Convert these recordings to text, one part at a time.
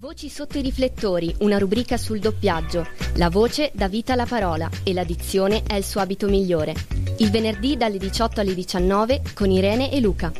Voci sotto i riflettori, una rubrica sul doppiaggio. La voce dà vita alla parola e la dizione è il suo abito migliore. Il venerdì dalle 18 alle 19 con Irene e Luca.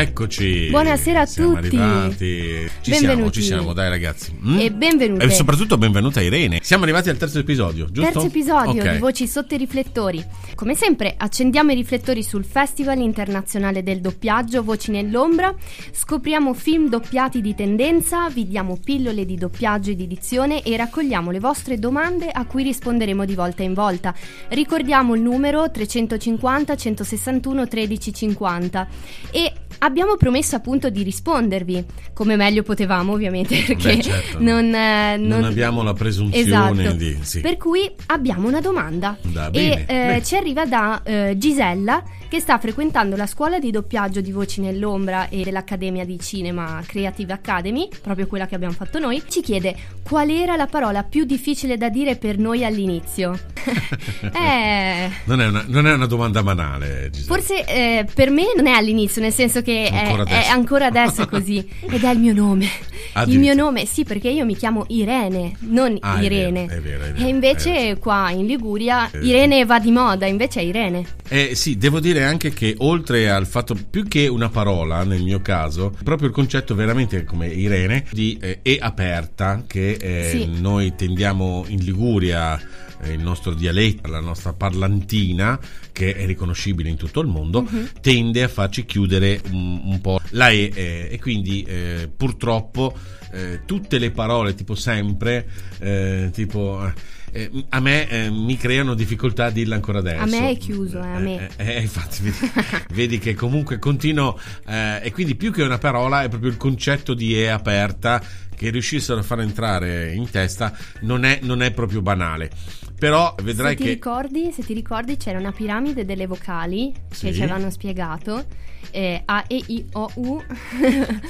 Eccoci. Buonasera a siamo tutti. Arrivati. Ci Benvenuti. siamo, ci siamo, dai ragazzi. Mm? E benvenute. E soprattutto benvenuta Irene. Siamo arrivati al terzo episodio, giusto? Terzo episodio Ok. di Voci sotto i riflettori. Come sempre, accendiamo i riflettori sul Festival internazionale del doppiaggio Voci nell'ombra, scopriamo film doppiati di tendenza, vi diamo pillole di doppiaggio e di edizione e raccogliamo le vostre domande a cui risponderemo di volta in volta. Ricordiamo il numero 350 161 1350 e abbiamo promesso appunto di rispondervi come meglio potevamo, ovviamente, perché Beh, certo. non, eh, Non abbiamo la presunzione Esatto. di- sì. Per cui abbiamo una domanda. Da e bene, eh, bene. ci arriva da eh, Gisella che sta frequentando la scuola di doppiaggio di Voci nell'ombra e dell'Accademia di Cinema Creative Academy, proprio quella che abbiamo fatto noi. Ci chiede qual era la parola più difficile da dire per noi all'inizio. eh. Non è, una, non è una domanda banale, Gisella. Forse eh, per me non è all'inizio, nel senso che è, Ancora è adesso. ancora adesso così. Ed è il mio nome. Il Addirittura. mio nome, sì, perché io mi chiamo Irene, non Ah, è Irene. vero, è vero, è vero, e invece qua in Liguria Irene va di moda, invece è Irene. Eh, sì, devo dire anche che oltre al fatto, più che una parola nel mio caso, proprio il concetto veramente come Irene di eh, e aperta che eh, Sì. noi tendiamo in Liguria, eh, il nostro dialetto, la nostra parlantina, che è riconoscibile in tutto il mondo, Mhm. tende a farci chiudere un, un po' la E eh, e quindi eh, purtroppo eh, tutte le parole tipo sempre, eh, tipo... eh, eh, a me eh, mi creano difficoltà a dirla ancora adesso. A me è chiuso, eh, a me. Eh, eh, infatti, vedi, vedi che comunque continuo, eh, e quindi più che una parola è proprio il concetto di E aperta che riuscissero a far entrare in testa non è, non è proprio banale. Però vedrai se ti che. ricordi, se ti ricordi c'era una piramide delle vocali Sì. che ci avevano spiegato. eh, A, E, I, O, U.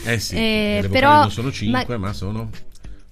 Eh sì, Eh, le vocali però, non sono 5, ma- ma, sono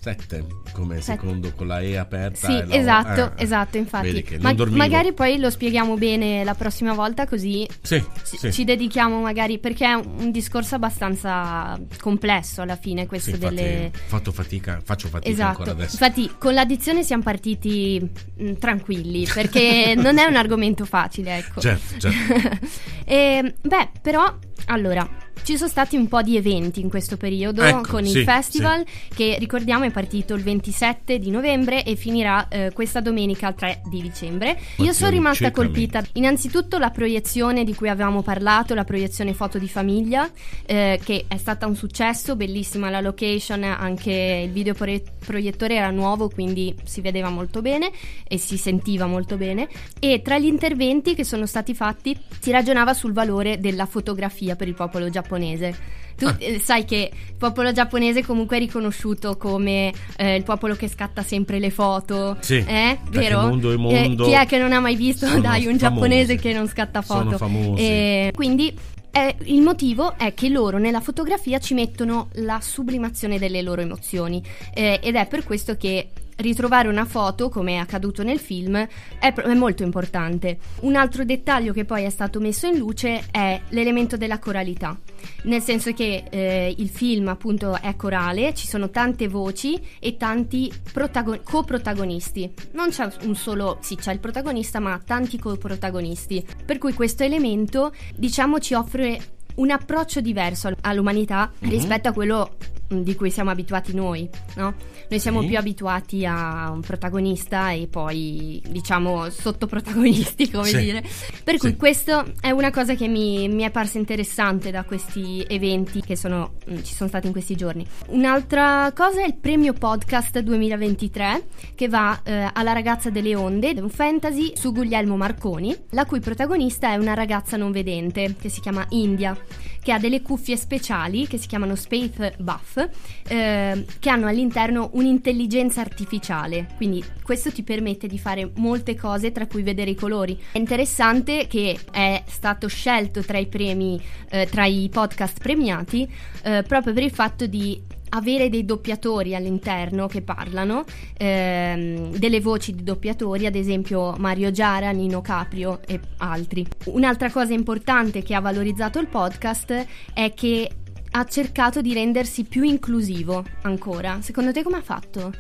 7, come Sette. secondo con la E aperta. Sì, la esatto, Eh, esatto, infatti. Ma- magari poi lo spieghiamo bene la prossima volta così Sì, ci- sì. ci dedichiamo magari perché è un discorso abbastanza complesso alla fine Sì, questo infatti, delle fatto fatica, faccio fatica Esatto, ancora adesso. infatti con l'addizione siamo partiti mh, tranquilli perché non è un argomento facile, ecco. Certo, certo. E, beh, però, allora, ci sono stati un po' di eventi in questo periodo Ecco, con sì, il festival che ricordiamo è partito il 27 di novembre e finirà eh, questa domenica il 3 di dicembre. Io Oddio, sono rimasta colpita innanzitto la proiezione di cui avevamo parlato, la proiezione foto di famiglia eh, che è stata un successo, bellissima la location, anche il videoproiettore era nuovo quindi si vedeva molto bene e si sentiva molto bene e tra gli interventi che sono stati fatti si ragionava sul valore della fotografia per il popolo giapponese. Tu Ah. eh, sai che il popolo giapponese comunque è riconosciuto come eh, il popolo che scatta sempre le foto, Sì, eh? perché Vero? mondo è Eh, mondo. chi è che non ha mai visto dai un famosi. giapponese che non scatta foto? Sono famosi. Eh, quindi eh, il motivo è che loro nella fotografia ci mettono la sublimazione delle loro emozioni eh, ed è per questo che ritrovare una foto, come è accaduto nel film, è, è molto importante. Un altro dettaglio che poi è stato messo in luce è l'elemento della coralità, nel senso che eh, il film appunto è corale, ci sono tante voci e tanti protago- coprotagonisti. Non c'è un solo, sì c'è il protagonista, ma tanti coprotagonisti. Per cui questo elemento, diciamo, ci offre un approccio diverso all- all'umanità Mhm. rispetto a quello di cui siamo abituati noi, no? Noi siamo Sì. più abituati a un protagonista e poi diciamo sottoprotagonisti, come Sì. dire. Per cui Sì. questo è una cosa che mi, mi è parsa interessante da questi eventi che sono, mh, ci sono stati in questi giorni. Un'altra cosa è il premio podcast 2023 che va eh, alla ragazza delle onde, un fantasy su Guglielmo Marconi, la cui protagonista è una ragazza non vedente che si chiama India, che ha delle cuffie speciali che si chiamano Space Buff, eh, che hanno all'interno un'intelligenza artificiale. Quindi questo ti permette di fare molte cose, tra cui vedere i colori. È interessante che è stato scelto tra i premi, eh, tra i podcast premiati, eh, proprio per il fatto di avere dei doppiatori all'interno che parlano, ehm, delle voci di doppiatori, ad esempio Mario Giara, Nino Caprio e altri. Un'altra cosa importante che ha valorizzato il podcast è che ha cercato di rendersi più inclusivo ancora. Secondo te come ha fatto?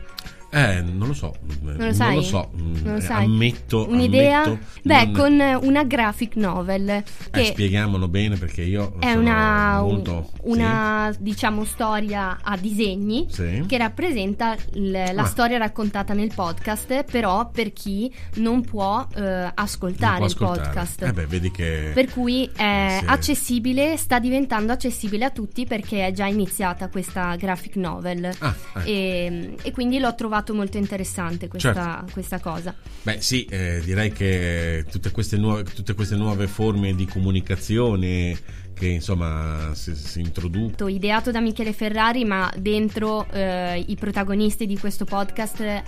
Eh, non lo so. Non lo? Non lo so. Mm, Non lo eh, sai? Ammetto. Un'idea? ammetto, Beh, non- con una graphic novel Eh, che spieghiamolo bene perché io è una, molto una, diciamo storia a disegni Sì. che rappresenta l- la Ah. storia raccontata nel podcast, però per chi non può eh, ascoltare può il ascoltare. podcast. Eh beh, vedi che Per cui è Sì. accessibile, sta diventando accessibile a tutti perché è già iniziata questa graphic novel. Ah, eh. E, e quindi l'ho trovato molto interessante questa, Certo. questa cosa. Beh, sì, eh, direi che tutte queste, nuove, tutte queste nuove forme di comunicazione che insomma si, si introducono. Ideato da Michele Ferrari, ma dentro eh, i protagonisti di questo podcast eh,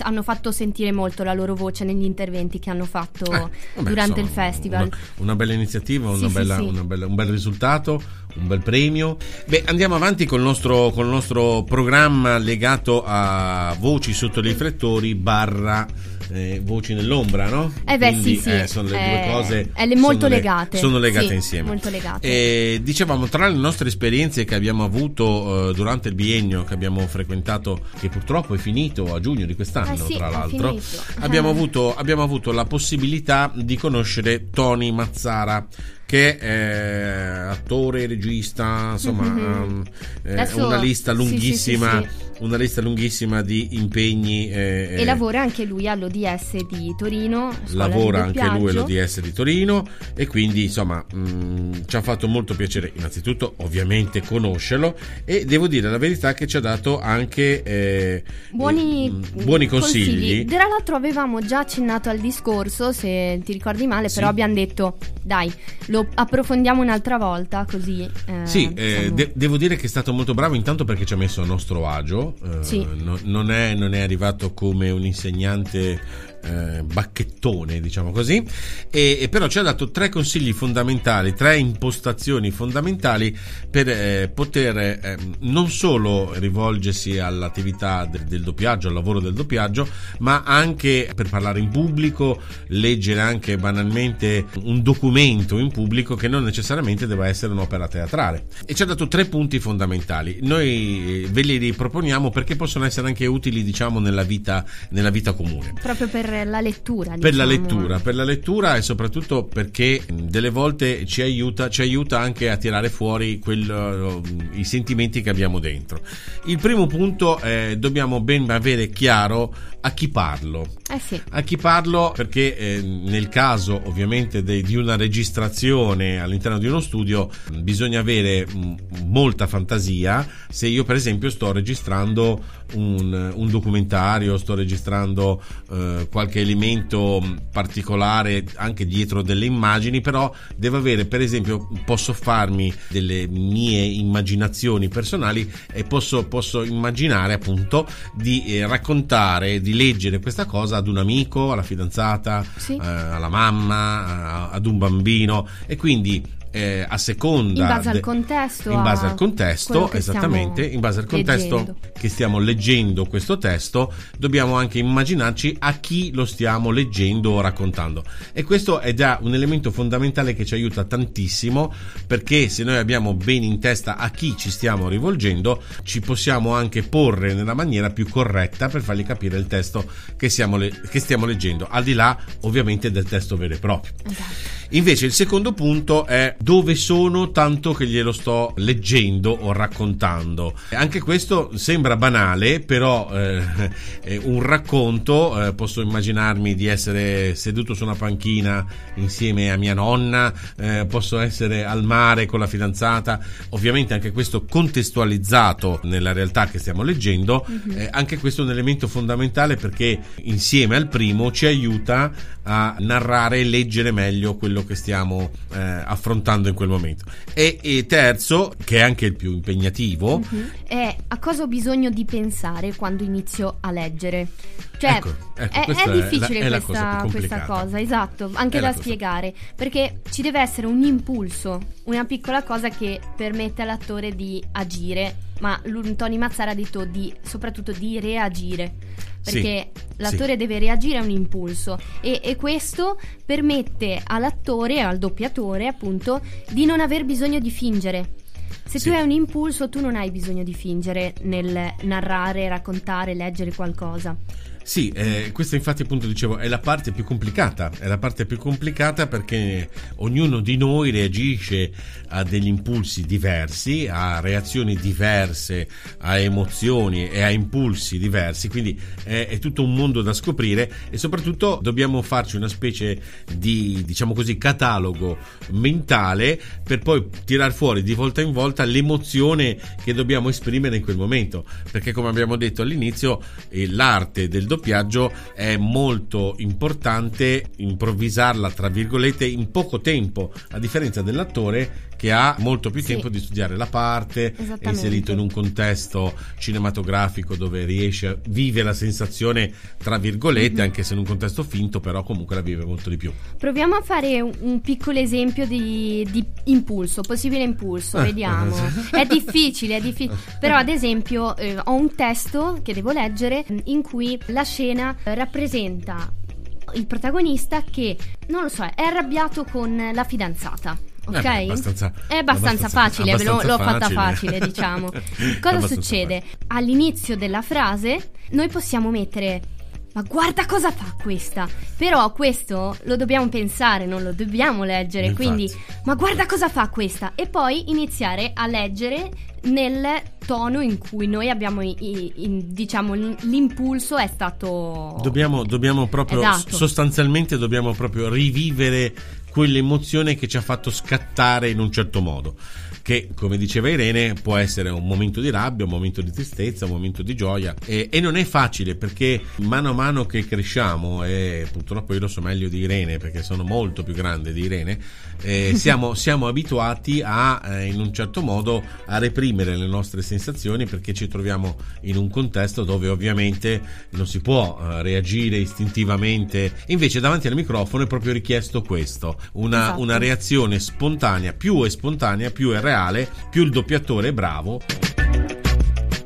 hanno fatto sentire molto la loro voce negli interventi che hanno fatto Eh, vabbè, durante il insomma, festival. Una, una bella iniziativa, Sì, una sì, bella- sì. una bella- un bel risultato, un bel premio. Beh, andiamo avanti col nostro, col nostro programma legato a voci sotto i riflettori barra eh, voci nell'ombra, no? Eh beh, Quindi, sì, sì. eh, sono le due Eh, cose. eh, le- molto sono le- legate. Sono legate Sì, insieme. molto legate. E dicevamo, tra le nostre esperienze che abbiamo avuto eh, durante il biennio che abbiamo frequentato, che purtroppo è finito a giugno di quest'anno, Eh sì, tra è l'altro, abbiamo Eh. avuto, abbiamo avuto la possibilità di conoscere Tony Mazzara che è attore, regista, insomma, Mhm. eh, Adesso- una lista sì, sì, lunghissima, sì, una lista lunghissima di impegni. eh, E eh, lavora anche lui all'ODS di Torino. scuola di lavora anche lui all'ODS di Torino e quindi insomma mh, ci ha fatto molto piacere innanzitutto ovviamente conoscerlo e devo dire la verità che ci ha dato anche eh, Buoni, eh, buoni consigli, Tra l'altro avevamo già accennato al discorso, se ti ricordi male, Sì. però abbiamo detto dai, lo approfondiamo un'altra volta così. eh, Sì, diciamo- de- devo dire che è stato molto bravo intanto perché ci ha messo a nostro agio, Sì. no- non, è, non è arrivato come un insegnante eh, bacchettone, diciamo così, e, e però ci ha dato tre consigli fondamentali, tre impostazioni fondamentali per eh, poter eh, non solo rivolgersi all'attività de- del doppiaggio, al lavoro del doppiaggio, ma anche per parlare in pubblico, leggere anche banalmente un documento in pubblico che non necessariamente deve essere un'opera teatrale. E ci ha dato tre punti fondamentali. Noi eh, ve li riproponiamo perché possono essere anche utili, diciamo, nella vita, nella vita comune. Proprio per la lettura. Per la diciamo. lettura, per la lettura e soprattutto perché delle volte ci aiuta, ci aiuta anche a tirare fuori quel, uh, i sentimenti che abbiamo dentro. Il primo punto è dobbiamo ben avere chiaro a chi parlo. Eh sì. A chi parlo perché eh, nel caso ovviamente de- di una registrazione all'interno di uno studio mh, bisogna avere mh, molta fantasia se io per esempio sto registrando un, un documentario, sto registrando eh, qualche elemento mh, particolare anche dietro delle immagini, però devo avere per esempio posso farmi delle mie immaginazioni personali e posso, posso immaginare appunto di eh, raccontare, di leggere questa cosa ad un amico, alla fidanzata, Sì. eh, alla mamma, a- ad un bambino e quindi eh, a seconda In base al contesto, in base al contesto esattamente in base al contesto leggendo. che stiamo leggendo questo testo dobbiamo anche immaginarci a chi lo stiamo leggendo o raccontando e questo è già un elemento fondamentale che ci aiuta tantissimo perché se noi abbiamo bene in testa a chi ci stiamo rivolgendo ci possiamo anche porre nella maniera più corretta per fargli capire il testo che, le- che stiamo leggendo al di là ovviamente del testo vero e proprio Esatto. Invece il secondo punto è dove sono tanto che glielo sto leggendo o raccontando. Anche questo sembra banale, però eh, un racconto, eh, posso immaginarmi di essere seduto su una panchina insieme a mia nonna, eh, posso essere al mare con la fidanzata, ovviamente anche questo contestualizzato nella realtà che stiamo leggendo, eh, anche questo è un elemento fondamentale perché insieme al primo ci aiuta a narrare e leggere meglio quello che stiamo eh, affrontando in quel momento. E, e terzo, che è anche il più impegnativo, È a cosa ho bisogno di pensare quando inizio a leggere. Cioè, Ecco, ecco, è, è è difficile è la questa, più questa cosa, esatto, anche È da cosa- spiegare, perché ci deve essere un impulso, una piccola cosa che permette all'attore di agire, ma Tony Mazzara ha detto di, soprattutto di reagire, perché Sì, l'attore deve reagire a un impulso e, e questo permette all'attore, al doppiatore appunto, di non aver bisogno di fingere. Se Sì. tu hai un impulso, tu non hai bisogno di fingere nel narrare, raccontare, leggere qualcosa. Sì, eh, questa infatti appunto dicevo è la parte più complicata, è la parte più complicata perché ognuno di noi reagisce a degli impulsi diversi, a reazioni diverse, a emozioni e a impulsi diversi, quindi è, è tutto un mondo da scoprire e soprattutto dobbiamo farci una specie di, diciamo così, catalogo mentale per poi tirar fuori di volta in volta l'emozione che dobbiamo esprimere in quel momento, perché come abbiamo detto all'inizio eh, l'arte del doppiaggio è molto importante improvvisarla tra virgolette in poco tempo, a differenza dell'attore che ha molto più Sì. tempo di studiare la parte, è inserito in un contesto cinematografico dove riesce vive la sensazione tra virgolette, anche se in un contesto finto, però comunque la vive molto di più. Proviamo a fare un, piccolo esempio di, di impulso, possibile impulso, Ah. vediamo. È difficile, è difficile. Però ad esempio eh, ho un testo che devo leggere in cui la scena eh, rappresenta il protagonista che, non lo so, è arrabbiato con la fidanzata. Ok? Eh beh, abbastanza- è abbastanza, abbastanza- facile, abbastanza l'ho fatta facile. facile, diciamo. Cosa succede? All'inizio della frase noi possiamo mettere ma guarda cosa fa questa! Però questo lo dobbiamo pensare, non lo dobbiamo leggere. Infatti. Quindi, ma guarda cosa fa questa! E poi iniziare a leggere nel tono in cui noi abbiamo, i- i- in- diciamo, l'impulso è stato. Dobbiamo, dobbiamo proprio, Esatto. sostanzialmente dobbiamo proprio rivivere quell'emozione che ci ha fatto scattare in un certo modo. Che, come diceva Irene, può essere un momento di rabbia, un momento di tristezza, un momento di gioia. E, e non è facile perché mano a mano che cresciamo, e purtroppo io lo so meglio di Irene perché sono molto più grande di Irene, eh, siamo, siamo abituati a, eh, in un certo modo, a reprimere le nostre sensazioni perché ci troviamo in un contesto dove ovviamente non si può eh, reagire istintivamente. Invece davanti al microfono è proprio richiesto questo, una, Esatto. una reazione spontanea, più è spontanea, più è reale, più il doppiatore è bravo.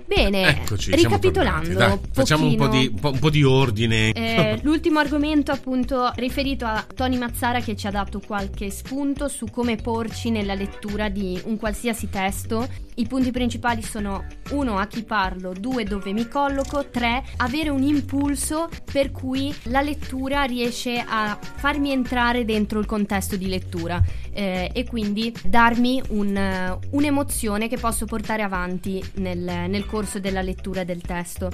Bene, Eccoci, ricapitolando. Dai, facciamo un po, di, un po', un po' di ordine. Eh, l'ultimo argomento appunto riferito a Tony Mazzara che ci ha dato qualche spunto su come porci nella lettura di un qualsiasi testo. I punti principali sono uno a chi parlo, due dove mi colloco, tre avere un impulso per cui la lettura riesce a farmi entrare dentro il contesto di lettura eh, e quindi darmi un, eh, un'emozione che posso portare avanti nel, nel corso della lettura del testo.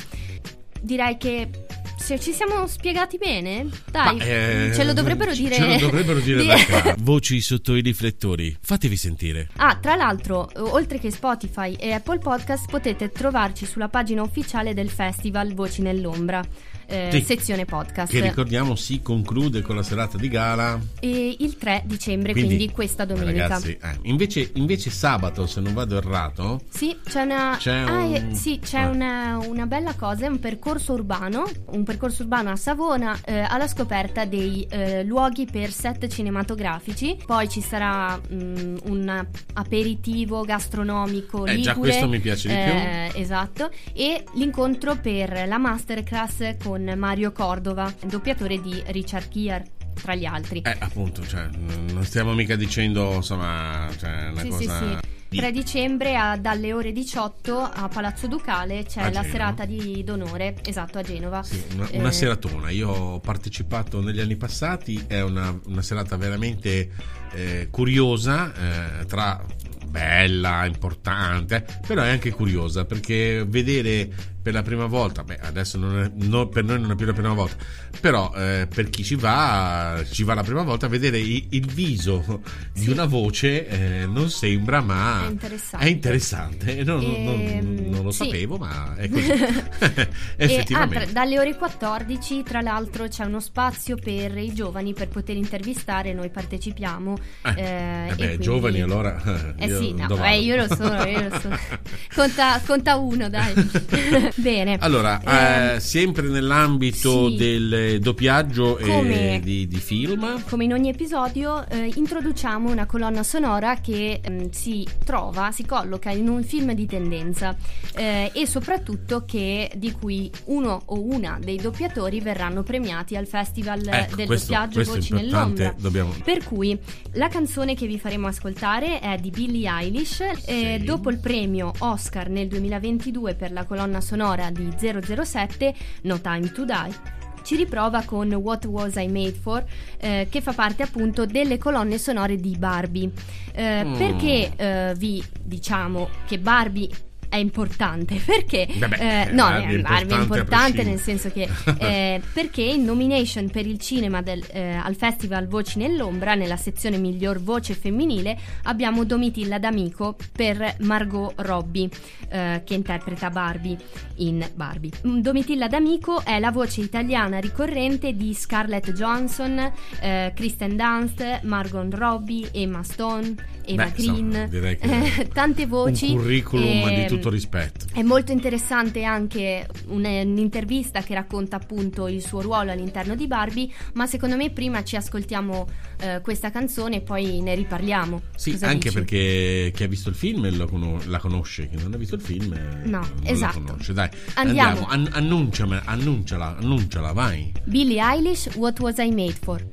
Direi che se ci siamo spiegati bene, dai, Ma, eh, ce lo dovrebbero dire. Ce lo dovrebbero dire di- da qua. Voci sotto i riflettori. Fatevi sentire. Ah, tra l'altro, oltre che Spotify e Apple Podcast, potete trovarci sulla pagina ufficiale del festival Voci nell'ombra, eh, Sì. sezione podcast. Che ricordiamo si conclude con la serata di gala. E il 3 dicembre, quindi, questa domenica. Ragazzi, eh, invece, invece sabato, se non vado errato, Sì, c'è una, C'è ah, un- eh, sì, c'è eh. una, una bella cosa, è un percorso urbano, un percorso urbano a Savona eh, alla scoperta dei eh, luoghi per set cinematografici. Poi ci sarà mm, un aperitivo gastronomico Eh, ligure. già questo mi piace di eh, Esatto, e l'incontro per la masterclass con Mario Cordova, doppiatore di Richard Gere, tra gli altri. eh, appunto, cioè, non stiamo mica dicendo, insomma, cioè, una Sì, sì, cosa... sì. di- 3 dicembre a- dalle ore 18 a Palazzo Ducale c'è A la Genova. serata di d'onore, esatto, a Genova. Sì, una, Eh, una seratona. Io ho partecipato negli anni passati, è una, una serata veramente eh, curiosa, eh, tra bella, importante, però è anche curiosa perché vedere per la prima volta, beh adesso non è- no- per noi non è più la prima volta, però eh, per chi ci va, ci va la prima volta, vedere i- il viso di Sì. una voce eh, non sembra ma È interessante. è interessante. Non, non- Ehm, non lo sì. sapevo ma è così. E, Effettivamente. ah, tra- dalle ore 14, tra l'altro, c'è uno spazio per i giovani per poter intervistare. Noi partecipiamo. Eh, eh, eh e beh, quindi- giovani allora. Eh io sì, no, eh, vado? io lo so, io lo so. Conta, conta uno, dai. Bene. Allora, Ehm, eh, sempre nell'ambito sì. del doppiaggio Come- e di, di film, Come in ogni episodio, eh, introduciamo una colonna sonora che mm, si trova, si colloca in un film di tendenza. eh, e soprattutto che di cui uno o una dei doppiatori verranno premiati al Festival Ecco, del questo- doppiaggio questo Voci nell'ombra. dobbiamo- Per cui la canzone che vi faremo ascoltare è di Billie Eilish. Sì. dopo il premio Oscar nel 2022 per la colonna sonora di 007, No Time to Die. Ci riprova con What Was I Made For, eh, che fa parte appunto delle colonne sonore di Barbie. Eh, Mm. Perché eh, vi diciamo che Barbie è importante? Perché Vabbè, eh, eh, no, Barbie è eh, è importante importante nel senso che eh, perché in nomination per il cinema del- eh, al Festival Voci nell'ombra nella sezione miglior voce femminile abbiamo Domitilla D'Amico per Margot Robbie eh, che interpreta Barbie in Barbie. Mm, Domitilla D'Amico è la voce italiana ricorrente di Scarlett Johansson, eh, Kristen Dunst, Margot Robbie, Emma Stone, Eva Beh, Green, insomma, tante voci. Un curriculum di ehm, tutto rispetto. è molto interessante anche un- un'intervista che racconta appunto il suo ruolo all'interno di Barbie, ma secondo me prima ci ascoltiamo eh, questa canzone e poi ne riparliamo. Sì, Cosa anche dici? perché chi ha visto il film cono- la conosce, chi non ha visto il film eh, No, non esatto. la conosce. Dai, Andiamo. andiamo, an- annunciamela, annunciala, annunciala, vai. Billie Eilish, What Was I Made For?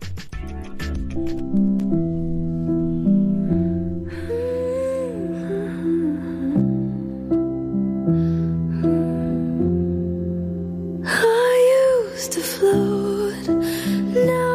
To float, now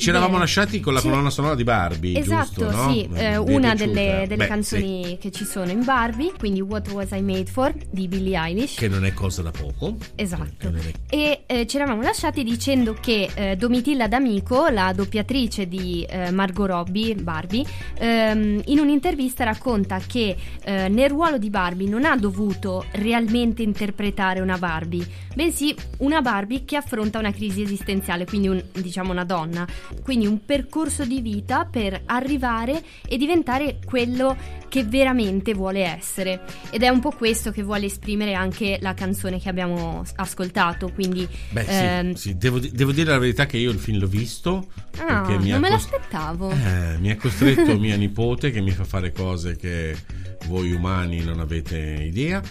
ci eravamo lasciati con la colonna sonora di Barbie, Esatto, giusto? no? sì, eh, è una delle, delle Beh, canzoni sì, che ci sono in Barbie, quindi What Was I Made For di Billie Eilish. che non è cosa da poco. Esatto. Eh, E eh, ci eravamo lasciati dicendo che eh, Domitilla D'Amico, la doppiatrice di eh, Margot Robbie, Barbie, ehm, in un'intervista racconta che eh, nel ruolo di Barbie non ha dovuto realmente interpretare una Barbie, bensì una Barbie che affronta una crisi esistenziale, quindi un- diciamo una donna, quindi un percorso di vita per arrivare e diventare quello che veramente vuole essere. Ed è un po' questo che vuole esprimere anche la canzone che abbiamo ascoltato, quindi Beh, sì, ehm, sì, devo, di- devo dire la verità che io il film l'ho visto. ah, non me cost- l'aspettavo. Eh, mi ha costretto mia nipote che mi fa fare cose che voi umani non avete idea.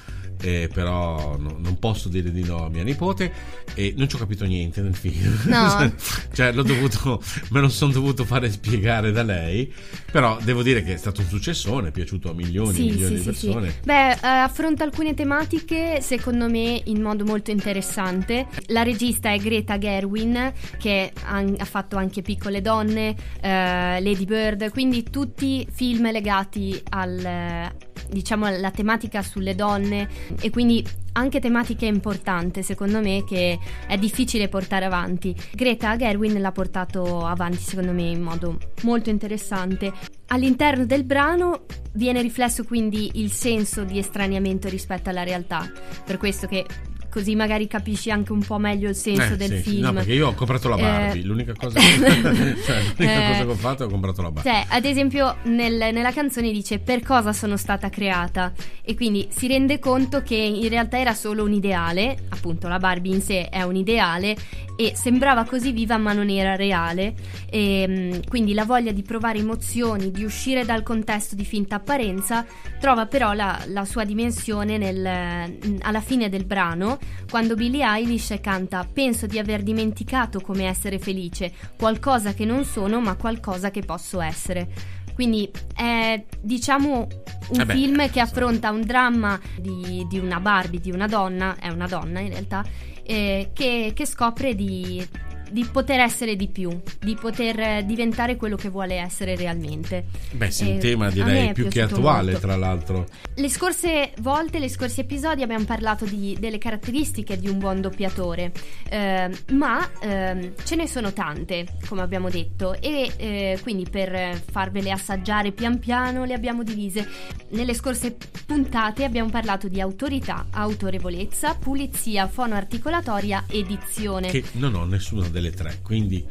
Eh, però no- non posso dire di no a mia nipote e non ci ho capito niente nel film No. cioè l'ho dovuto me lo sono dovuto fare spiegare da lei però devo dire che è stato un successone è piaciuto a milioni e Sì, milioni sì, di sì, persone. Beh, eh, affronta alcune tematiche secondo me in modo molto interessante. La regista è Greta Gerwin, che ha, ha fatto anche Piccole Donne, eh, Lady Bird, quindi tutti film legati al, diciamo, alla tematica sulle donne e quindi anche tematiche importanti secondo me che è difficile portare avanti. Greta Gerwin l'ha portato avanti secondo me in modo molto interessante. All'interno del brano viene riflesso quindi il senso di estraniamento rispetto alla realtà, per questo che così magari capisci anche un po' meglio il senso Eh, del sì, film. no perché io ho comprato la Eh, Barbie l'unica cosa, cioè, l'unica Eh, cosa che ho fatto è ho comprato la Barbie. Cioè, ad esempio, nel- nella canzone dice per cosa sono stata creata? E quindi si rende conto che in realtà era solo un ideale, appunto la Barbie in sé è un ideale e sembrava così viva ma non era reale. E mm, quindi la voglia di provare emozioni, di uscire dal contesto di finta apparenza trova però la, la sua dimensione nel- alla fine del brano quando Billie Eilish canta penso di aver dimenticato come essere felice, qualcosa che non sono ma qualcosa che posso essere. Quindi è diciamo un Eh beh, film che affronta un dramma di, di una Barbie, di una donna, è una donna in realtà, eh, che, che scopre di, di poter essere di più, di poter eh, diventare quello che vuole essere realmente. beh sì un Eh, tema direi più che attuale molto. tra l'altro Le scorse volte, le scorsi episodi abbiamo parlato di- delle caratteristiche di un buon doppiatore, eh, ma ehm, ce ne sono tante, come abbiamo detto, e eh, quindi per farvele assaggiare pian piano le abbiamo divise. Nelle scorse puntate abbiamo parlato di autorità, autorevolezza, pulizia, fonoarticolatoria e dizione. che non ho nessuna delle tre quindi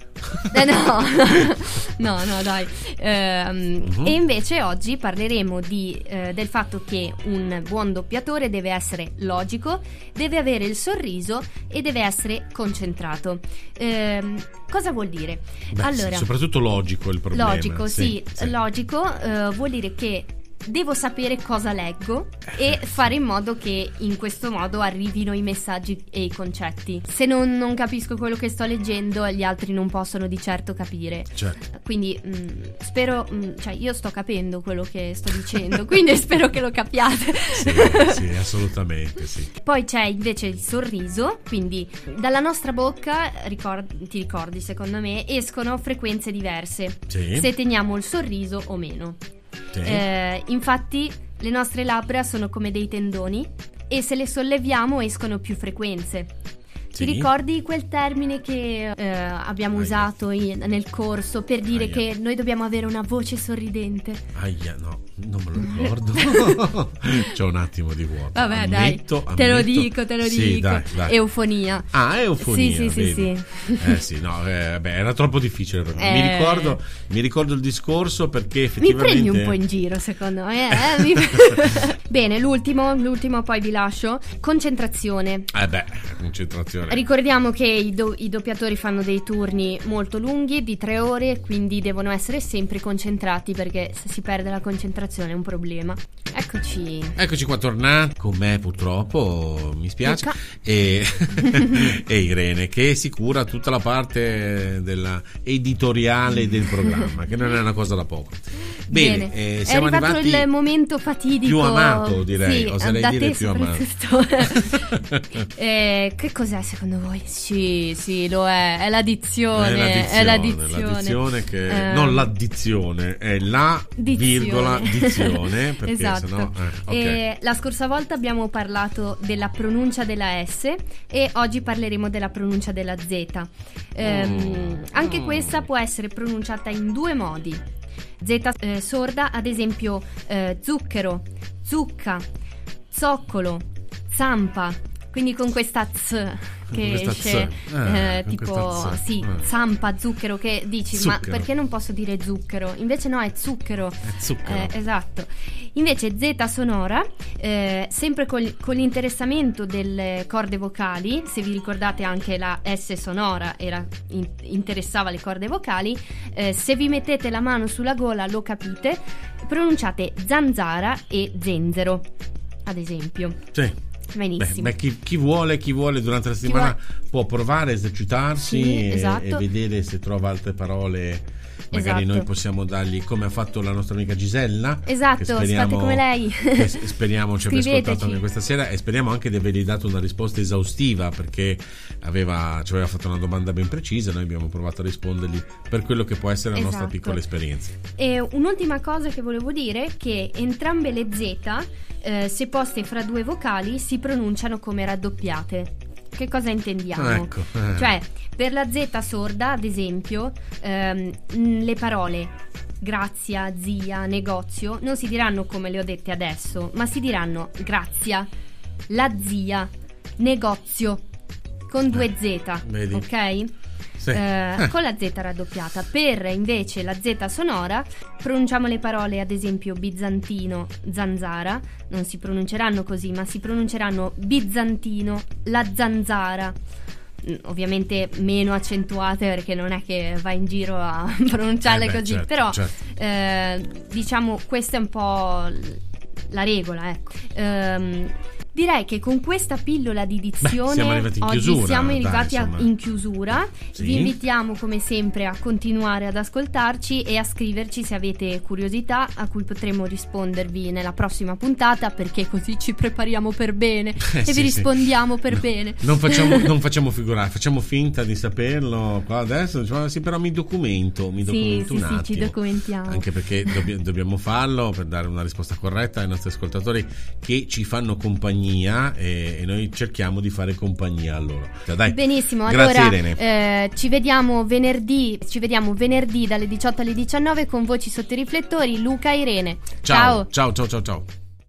Eh, no, no, no, dai. Ehm, Mhm. E invece oggi parleremo di, eh, del fatto che un buon doppiatore deve essere logico, deve avere il sorriso e deve essere concentrato. Ehm, cosa vuol dire? beh, sì, allora, soprattutto logico il problema logico, sì, logico eh, vuol dire che devo sapere cosa leggo e fare in modo che in questo modo arrivino i messaggi e i concetti. Se non, non capisco quello che sto leggendo, gli altri non possono di certo capire. certo Quindi mh, spero, mh, cioè io sto capendo quello che sto dicendo, quindi spero che lo capiate. sì, sì, assolutamente sì. Poi c'è invece il sorriso, quindi dalla nostra bocca, ricord- ti ricordi secondo me, escono frequenze diverse, Sì, se teniamo il sorriso o meno. Sì. Eh, infatti le nostre labbra sono come dei tendoni e se le solleviamo escono più frequenze. Sì. Ti ricordi quel termine che eh, abbiamo Aia. usato in- nel corso per dire Aia. che noi dobbiamo avere una voce sorridente? Aia, no, non me lo ricordo. C'è un attimo di vuoto. Vabbè, dai, Ammetto, te lo ammetto. dico, te lo Sì, dico. dai, dai. Eufonia. Ah, eufonia. Sì, sì, sì, vedi? sì. Eh sì, no, eh, beh, era troppo difficile me. Mi, Eh. ricordo, mi ricordo il discorso perché Mi effettivamente. prendi un po' in giro, secondo me. eh? Mi- Bene, l'ultimo, l'ultimo poi vi lascio. Concentrazione. Eh beh, concentrazione. Ricordiamo che i, do- i doppiatori fanno dei turni molto lunghi, di tre ore, quindi devono essere sempre concentrati perché se si perde la concentrazione è un problema. Eccoci. Eccoci qua tornati con me purtroppo, mi spiace, Luca. e, e Irene che si cura tutta la parte della editoriale del programma, che non è una cosa da poco. Bene, Bene. eh, è siamo arrivato arrivati il momento fatidico. più amato, direi, Sì, oserei da dire te più amato. Eh, che cos'è secondo voi? Sì, sì, lo è. È l'addizione. È l'addizione. l'addizione che Ehm, non l'addizione, è la Dizione. virgola dizione, perché esatto. sennò eh, ok. E la scorsa volta abbiamo parlato della pronuncia della S e oggi parleremo della pronuncia della Z. Ehm, Mm. Anche Mm. questa può essere pronunciata in due modi. Z eh, sorda, ad esempio, eh, zucchero, zucca, zoccolo, zampa. Quindi con questa Z che questa esce, Z. Eh, eh, tipo Z. sì, Eh. zampa, zucchero, che dici, ma Zucchero. perché non posso dire zucchero? Invece no, è zucchero. È zucchero. Eh, esatto. Invece Z sonora, eh, sempre col- con l'interessamento delle corde vocali, se vi ricordate anche la S sonora era, in- interessava le corde vocali, eh, se vi mettete la mano sulla gola lo capite, pronunciate zanzara e zenzero, ad esempio. Sì. Beh, Benissimo. beh, chi, chi vuole, chi vuole durante la settimana può provare a esercitarsi Sì, e, esatto. e vedere se trova altre parole. Magari Esatto. noi possiamo dargli come ha fatto la nostra amica Gisella. Esatto, fate come lei. speriamo ci abbia ascoltato anche questa sera e speriamo anche di avergli dato una risposta esaustiva perché aveva, ci aveva fatto una domanda ben precisa. Noi abbiamo provato a rispondergli per quello che può essere la nostra Esatto. piccola esperienza. E un'ultima cosa che volevo dire è che entrambe le Z, eh, se poste fra due vocali, si pronunciano come raddoppiate. Che cosa intendiamo? Ecco, eh. Cioè, per la Z sorda, ad esempio, ehm, le parole grazia, zia, negozio non si diranno come le ho dette adesso, ma si diranno grazia, la zia, negozio, con due Z, vedi? ok? Sì. Eh, con la Z raddoppiata. Per invece la Z sonora pronunciamo le parole ad esempio bizantino, zanzara, non si pronunceranno così, ma si pronunceranno bizantino, la zanzara. Mm, Ovviamente meno accentuate perché non è che va in giro a pronunciarle Eh beh, così, certo, però certo. eh, diciamo questa è un po' la regola, ecco. Ehm, direi che con questa pillola di dizione siamo arrivati in oggi chiusura, siamo dai, arrivati a- insomma. in chiusura. Sì. Vi invitiamo come sempre a continuare ad ascoltarci e a scriverci se avete curiosità a cui potremo rispondervi nella prossima puntata perché così ci prepariamo per bene Eh, e sì, vi sì. rispondiamo per No, bene. Non facciamo, non facciamo figurare, facciamo finta di saperlo. Qua adesso diciamo, sì, però mi documento, mi Sì, documento sì, un sì, attimo. ci documentiamo. Anche perché dobbi- dobbiamo farlo per dare una risposta corretta ai nostri ascoltatori che ci fanno compagnia e, e noi cerchiamo di fare compagnia a loro. Cioè, dai, Benissimo, grazie allora Irene. eh, ci vediamo venerdì, ci vediamo venerdì dalle 18 alle 19 con voci sotto i riflettori, Luca e Irene. ciao, ciao, ciao, ciao. ciao.